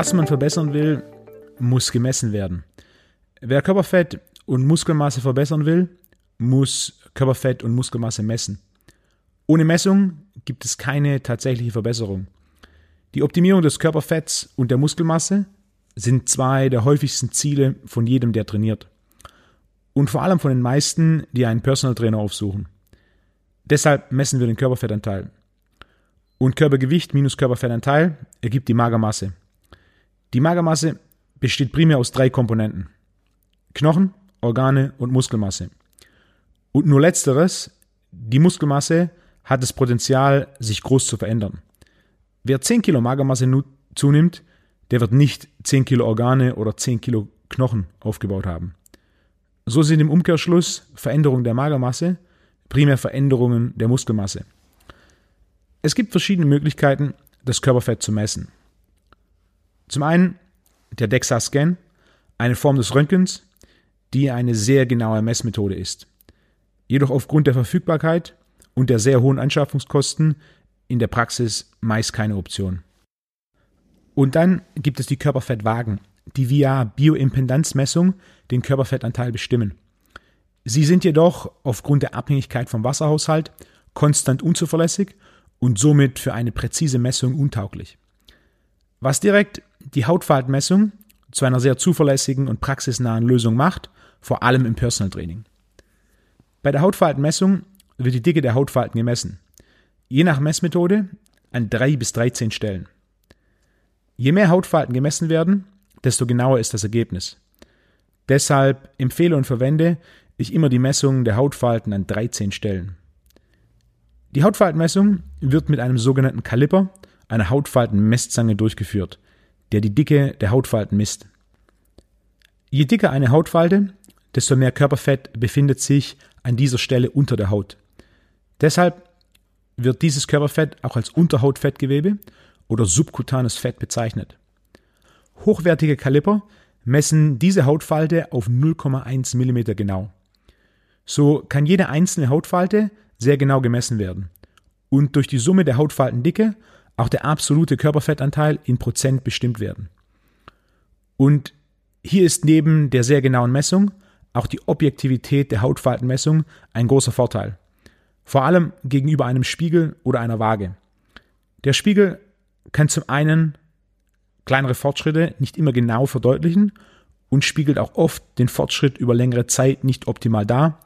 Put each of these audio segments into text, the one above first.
Was man verbessern will, muss gemessen werden. Wer Körperfett und Muskelmasse verbessern will, muss Körperfett und Muskelmasse messen. Ohne Messung gibt es keine tatsächliche Verbesserung. Die Optimierung des Körperfetts und der Muskelmasse sind zwei der häufigsten Ziele von jedem, der trainiert. Und vor allem von den meisten, die einen Personal Trainer aufsuchen. Deshalb messen wir den Körperfettanteil. Und Körpergewicht minus Körperfettanteil ergibt die Magermasse. Die Magermasse besteht primär aus drei Komponenten. Knochen, Organe und Muskelmasse. Und nur letzteres, die Muskelmasse, hat das Potenzial, sich groß zu verändern. Wer 10 Kilo Magermasse zunimmt, der wird nicht 10 Kilo Organe oder 10 Kilo Knochen aufgebaut haben. So sind im Umkehrschluss Veränderungen der Magermasse primär Veränderungen der Muskelmasse. Es gibt verschiedene Möglichkeiten, das Körperfett zu messen. Zum einen der DEXA-Scan, eine Form des Röntgens, die eine sehr genaue Messmethode ist. Jedoch aufgrund der Verfügbarkeit und der sehr hohen Anschaffungskosten in der Praxis meist keine Option. Und dann gibt es die Körperfettwagen, die via Bioimpedanzmessung den Körperfettanteil bestimmen. Sie sind jedoch aufgrund der Abhängigkeit vom Wasserhaushalt konstant unzuverlässig und somit für eine präzise Messung untauglich. Was direkt die Hautfaltmessung zu einer sehr zuverlässigen und praxisnahen Lösung macht, vor allem im Personal Training. Bei der Hautfaltenmessung wird die Dicke der Hautfalten gemessen, je nach Messmethode an drei bis 13 Stellen. Je mehr Hautfalten gemessen werden, desto genauer ist das Ergebnis. Deshalb empfehle und verwende ich immer die Messung der Hautfalten an 13 Stellen. Die Hautfaltenmessung wird mit einem sogenannten Kaliper, einer Hautfaltenmesszange, durchgeführt, der die Dicke der Hautfalten misst. Je dicker eine Hautfalte, desto mehr Körperfett befindet sich an dieser Stelle unter der Haut. Deshalb wird dieses Körperfett auch als Unterhautfettgewebe oder subkutanes Fett bezeichnet. Hochwertige Kaliper messen diese Hautfalte auf 0,1 mm genau. So kann jede einzelne Hautfalte sehr genau gemessen werden und durch die Summe der Hautfaltendicke auch der absolute Körperfettanteil in Prozent bestimmt werden. Und hier ist neben der sehr genauen Messung auch die Objektivität der Hautfaltenmessung ein großer Vorteil. Vor allem gegenüber einem Spiegel oder einer Waage. Der Spiegel kann zum einen kleinere Fortschritte nicht immer genau verdeutlichen und spiegelt auch oft den Fortschritt über längere Zeit nicht optimal dar,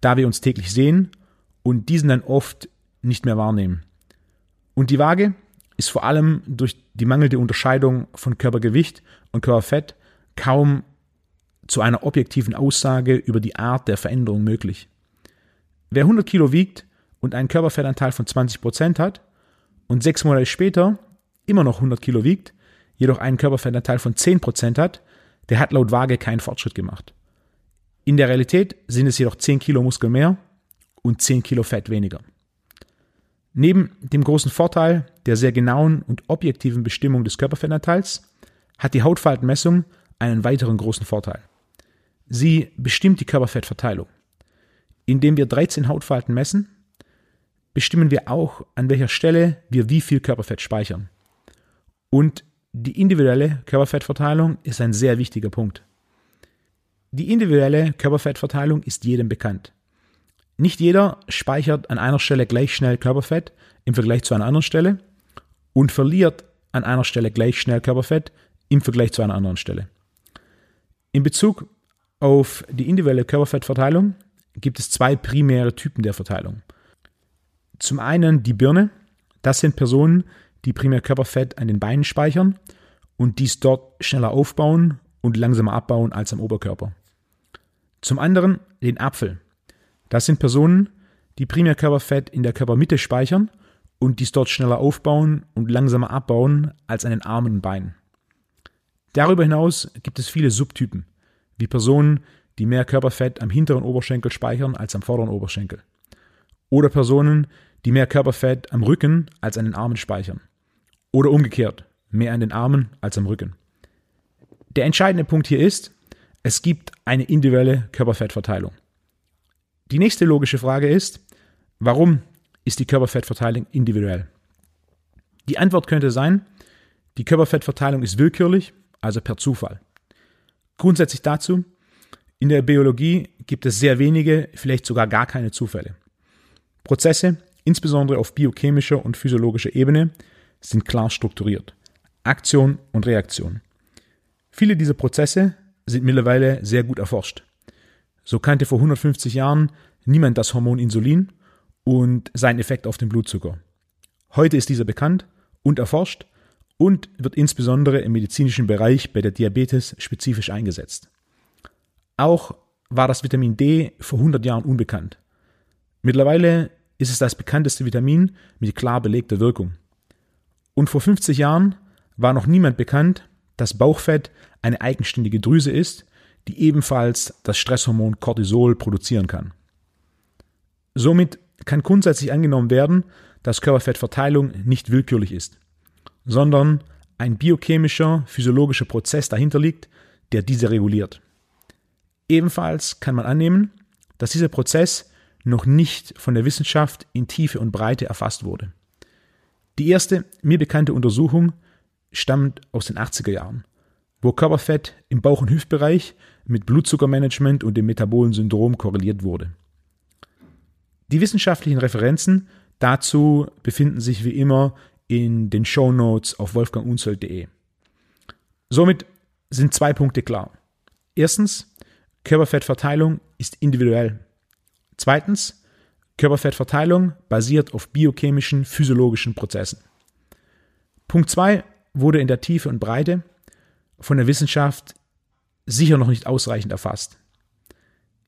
da wir uns täglich sehen und diesen dann oft nicht mehr wahrnehmen. Und die Waage ist vor allem durch die mangelnde Unterscheidung von Körpergewicht und Körperfett kaum zu einer objektiven Aussage über die Art der Veränderung möglich. Wer 100 Kilo wiegt und einen Körperfettanteil von 20 Prozent hat und sechs Monate später immer noch 100 Kilo wiegt, jedoch einen Körperfettanteil von 10 Prozent hat, der hat laut Waage keinen Fortschritt gemacht. In der Realität sind es jedoch 10 Kilo Muskel mehr und 10 Kilo Fett weniger. Neben dem großen Vorteil der sehr genauen und objektiven Bestimmung des Körperfettanteils hat die Hautfaltenmessung einen weiteren großen Vorteil. Sie bestimmt die Körperfettverteilung. Indem wir 13 Hautfalten messen, bestimmen wir auch, an welcher Stelle wir wie viel Körperfett speichern. Und die individuelle Körperfettverteilung ist ein sehr wichtiger Punkt. Die individuelle Körperfettverteilung ist jedem bekannt. Nicht jeder speichert an einer Stelle gleich schnell Körperfett im Vergleich zu einer anderen Stelle und verliert an einer Stelle gleich schnell Körperfett im Vergleich zu einer anderen Stelle. In Bezug auf die individuelle Körperfettverteilung gibt es zwei primäre Typen der Verteilung. Zum einen die Birne, das sind Personen, die primär Körperfett an den Beinen speichern und dies dort schneller aufbauen und langsamer abbauen als am Oberkörper. Zum anderen den Apfel. Das sind Personen, die primär Körperfett in der Körpermitte speichern und dies dort schneller aufbauen und langsamer abbauen als an den Armen und Beinen. Darüber hinaus gibt es viele Subtypen, wie Personen, die mehr Körperfett am hinteren Oberschenkel speichern als am vorderen Oberschenkel. Oder Personen, die mehr Körperfett am Rücken als an den Armen speichern. Oder umgekehrt, mehr an den Armen als am Rücken. Der entscheidende Punkt hier ist, es gibt eine individuelle Körperfettverteilung. Die nächste logische Frage ist, warum ist die Körperfettverteilung individuell? Die Antwort könnte sein, Die Körperfettverteilung ist willkürlich, also per Zufall. Grundsätzlich dazu, in der Biologie gibt es sehr wenige, vielleicht sogar gar keine Zufälle. Prozesse, insbesondere auf biochemischer und physiologischer Ebene, sind klar strukturiert. Aktion und Reaktion. Viele dieser Prozesse sind mittlerweile sehr gut erforscht. So kannte vor 150 Jahren niemand das Hormon Insulin und seinen Effekt auf den Blutzucker. Heute ist dieser bekannt und erforscht und wird insbesondere im medizinischen Bereich bei der Diabetes spezifisch eingesetzt. Auch war das Vitamin D vor 100 Jahren unbekannt. Mittlerweile ist es das bekannteste Vitamin mit klar belegter Wirkung. Und vor 50 Jahren war noch niemand bekannt, dass Bauchfett eine eigenständige Drüse ist, die ebenfalls das Stresshormon Cortisol produzieren kann. Somit kann grundsätzlich angenommen werden, dass Körperfettverteilung nicht willkürlich ist, sondern ein biochemischer, physiologischer Prozess dahinter liegt, der diese reguliert. Ebenfalls kann man annehmen, dass dieser Prozess noch nicht von der Wissenschaft in Tiefe und Breite erfasst wurde. Die erste mir bekannte Untersuchung stammt aus den 80er Jahren, wo Körperfett im Bauch- und Hüftbereich mit Blutzuckermanagement und dem metabolen Syndrom korreliert wurde. Die wissenschaftlichen Referenzen dazu befinden sich wie immer in den Show Notes auf wolfgangunzold.de. Somit sind zwei Punkte klar. Erstens, Körperfettverteilung ist individuell. Zweitens, Körperfettverteilung basiert auf biochemischen, physiologischen Prozessen. Punkt 2 wurde in der Tiefe und Breite von der Wissenschaft sicher noch nicht ausreichend erfasst.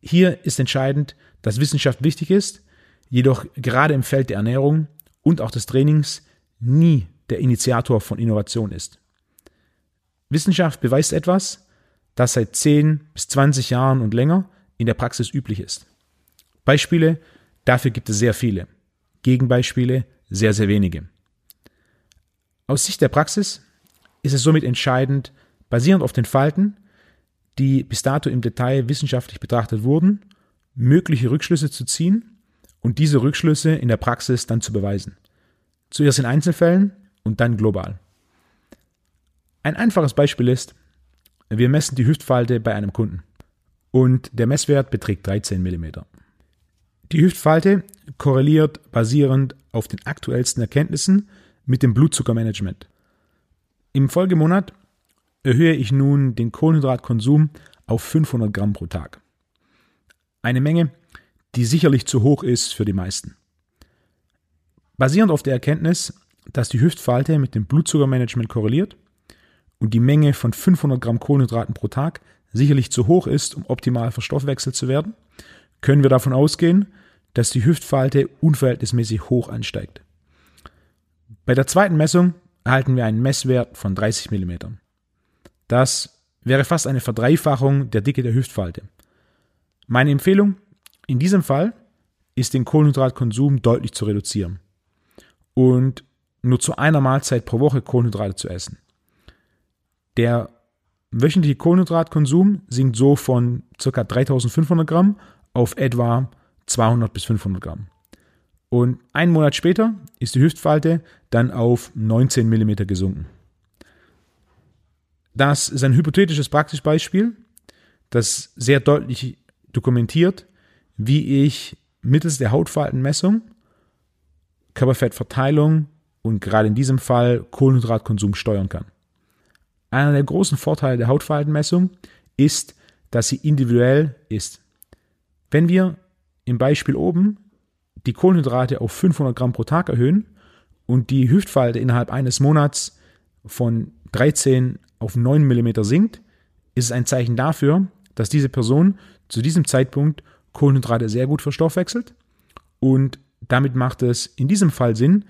Hier ist entscheidend, dass Wissenschaft wichtig ist, jedoch gerade im Feld der Ernährung und auch des Trainings nie der Initiator von Innovation ist. Wissenschaft beweist etwas, das seit 10 bis 20 Jahren und länger in der Praxis üblich ist. Beispiele dafür gibt es sehr viele. Gegenbeispiele sehr, sehr wenige. Aus Sicht der Praxis ist es somit entscheidend, basierend auf den Falten, die bis dato im Detail wissenschaftlich betrachtet wurden, mögliche Rückschlüsse zu ziehen und diese Rückschlüsse in der Praxis dann zu beweisen. Zuerst in Einzelfällen und dann global. Ein einfaches Beispiel ist, wir messen die Hüftfalte bei einem Kunden und der Messwert beträgt 13 mm. Die Hüftfalte korreliert basierend auf den aktuellsten Erkenntnissen mit dem Blutzuckermanagement. Im Folgemonat erhöhe ich nun den Kohlenhydratkonsum auf 500 Gramm pro Tag. Eine Menge, die sicherlich zu hoch ist für die meisten. Basierend auf der Erkenntnis, dass die Hüftfalte mit dem Blutzuckermanagement korreliert und die Menge von 500 Gramm Kohlenhydraten pro Tag sicherlich zu hoch ist, um optimal verstoffwechselt zu werden, können wir davon ausgehen, dass die Hüftfalte unverhältnismäßig hoch ansteigt. Bei der zweiten Messung erhalten wir einen Messwert von 30 mm. Das wäre fast eine Verdreifachung der Dicke der Hüftfalte. Meine Empfehlung in diesem Fall ist den Kohlenhydratkonsum deutlich zu reduzieren und nur zu einer Mahlzeit pro Woche Kohlenhydrate zu essen. Der wöchentliche Kohlenhydratkonsum sinkt so von ca. 3500 Gramm auf etwa 200 bis 500 Gramm. Und einen Monat später ist die Hüftfalte dann auf 19 mm gesunken. Das ist ein hypothetisches Praxisbeispiel, das sehr deutlich dokumentiert, wie ich mittels der Hautfaltenmessung Körperfettverteilung und gerade in diesem Fall Kohlenhydratkonsum steuern kann. Einer der großen Vorteile der Hautfaltenmessung ist, dass sie individuell ist. Wenn wir im Beispiel oben die Kohlenhydrate auf 500 Gramm pro Tag erhöhen und die Hüftfalte innerhalb eines Monats von 13 auf 9 mm sinkt, ist es ein Zeichen dafür, dass diese Person zu diesem Zeitpunkt Kohlenhydrate sehr gut verstoffwechselt und damit macht es in diesem Fall Sinn,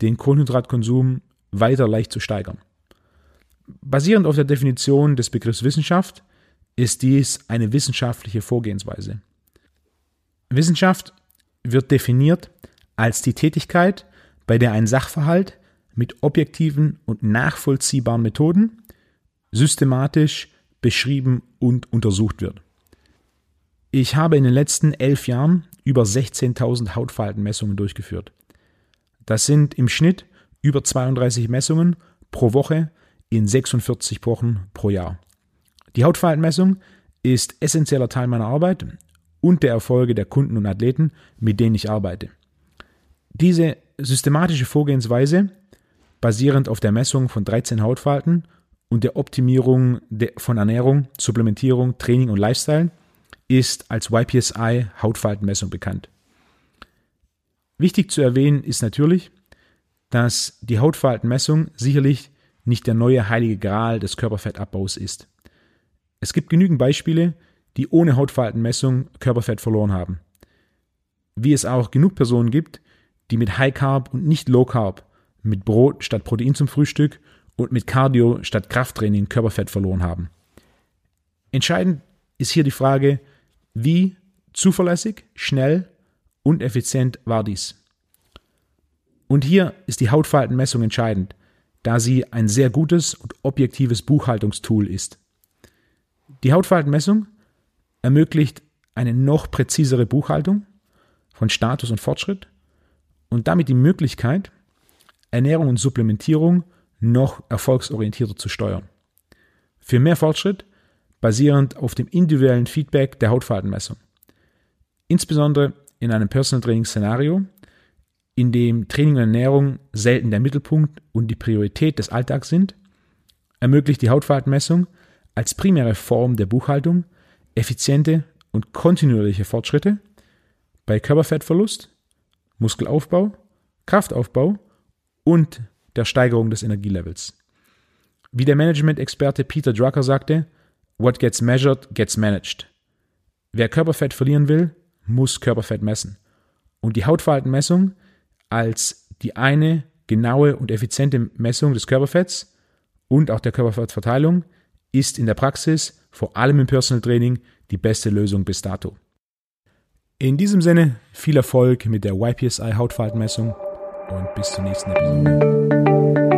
den Kohlenhydratkonsum weiter leicht zu steigern. Basierend auf der Definition des Begriffs Wissenschaft ist dies eine wissenschaftliche Vorgehensweise. Wissenschaft wird definiert als die Tätigkeit, bei der ein Sachverhalt mit objektiven und nachvollziehbaren Methoden systematisch beschrieben und untersucht wird. Ich habe in den letzten elf Jahren über 16.000 Hautfaltenmessungen durchgeführt. Das sind im Schnitt über 32 Messungen pro Woche in 46 Wochen pro Jahr. Die Hautfaltenmessung ist essentieller Teil meiner Arbeit und der Erfolge der Kunden und Athleten, mit denen ich arbeite. Diese systematische Vorgehensweise, basierend auf der Messung von 13 Hautfalten und der Optimierung von Ernährung, Supplementierung, Training und Lifestyle, ist als YPSI Hautfaltenmessung bekannt. Wichtig zu erwähnen ist natürlich, dass die Hautfaltenmessung sicherlich nicht der neue heilige Gral des Körperfettabbaus ist. Es gibt genügend Beispiele, die ohne Hautfaltenmessung Körperfett verloren haben. Wie es auch genug Personen gibt, die mit High Carb und nicht Low Carb, mit Brot statt Protein zum Frühstück und mit Cardio statt Krafttraining Körperfett verloren haben. Entscheidend ist hier die Frage, wie zuverlässig, schnell und effizient war dies. Und hier ist die Hautfaltenmessung entscheidend, da sie ein sehr gutes und objektives Buchhaltungstool ist. Die Hautfaltenmessung ermöglicht eine noch präzisere Buchhaltung von Status und Fortschritt und damit die Möglichkeit, Ernährung und Supplementierung noch erfolgsorientierter zu steuern. Für mehr Fortschritt basierend auf dem individuellen Feedback der Hautfaltenmessung. Insbesondere in einem Personal Training Szenario, in dem Training und Ernährung selten der Mittelpunkt und die Priorität des Alltags sind, ermöglicht die Hautfaltenmessung als primäre Form der Buchhaltung effiziente und kontinuierliche Fortschritte bei Körperfettverlust, Muskelaufbau, Kraftaufbau und der Steigerung des Energielevels. Wie der Management-Experte Peter Drucker sagte, What gets measured gets managed. Wer Körperfett verlieren will, muss Körperfett messen. Und die Hautfaltenmessung als die eine genaue und effiziente Messung des Körperfetts und auch der Körperfettverteilung ist in der Praxis, vor allem im Personal Training, die beste Lösung bis dato. In diesem Sinne viel Erfolg mit der YPSI Hautfaltenmessung und bis zur nächsten Episode.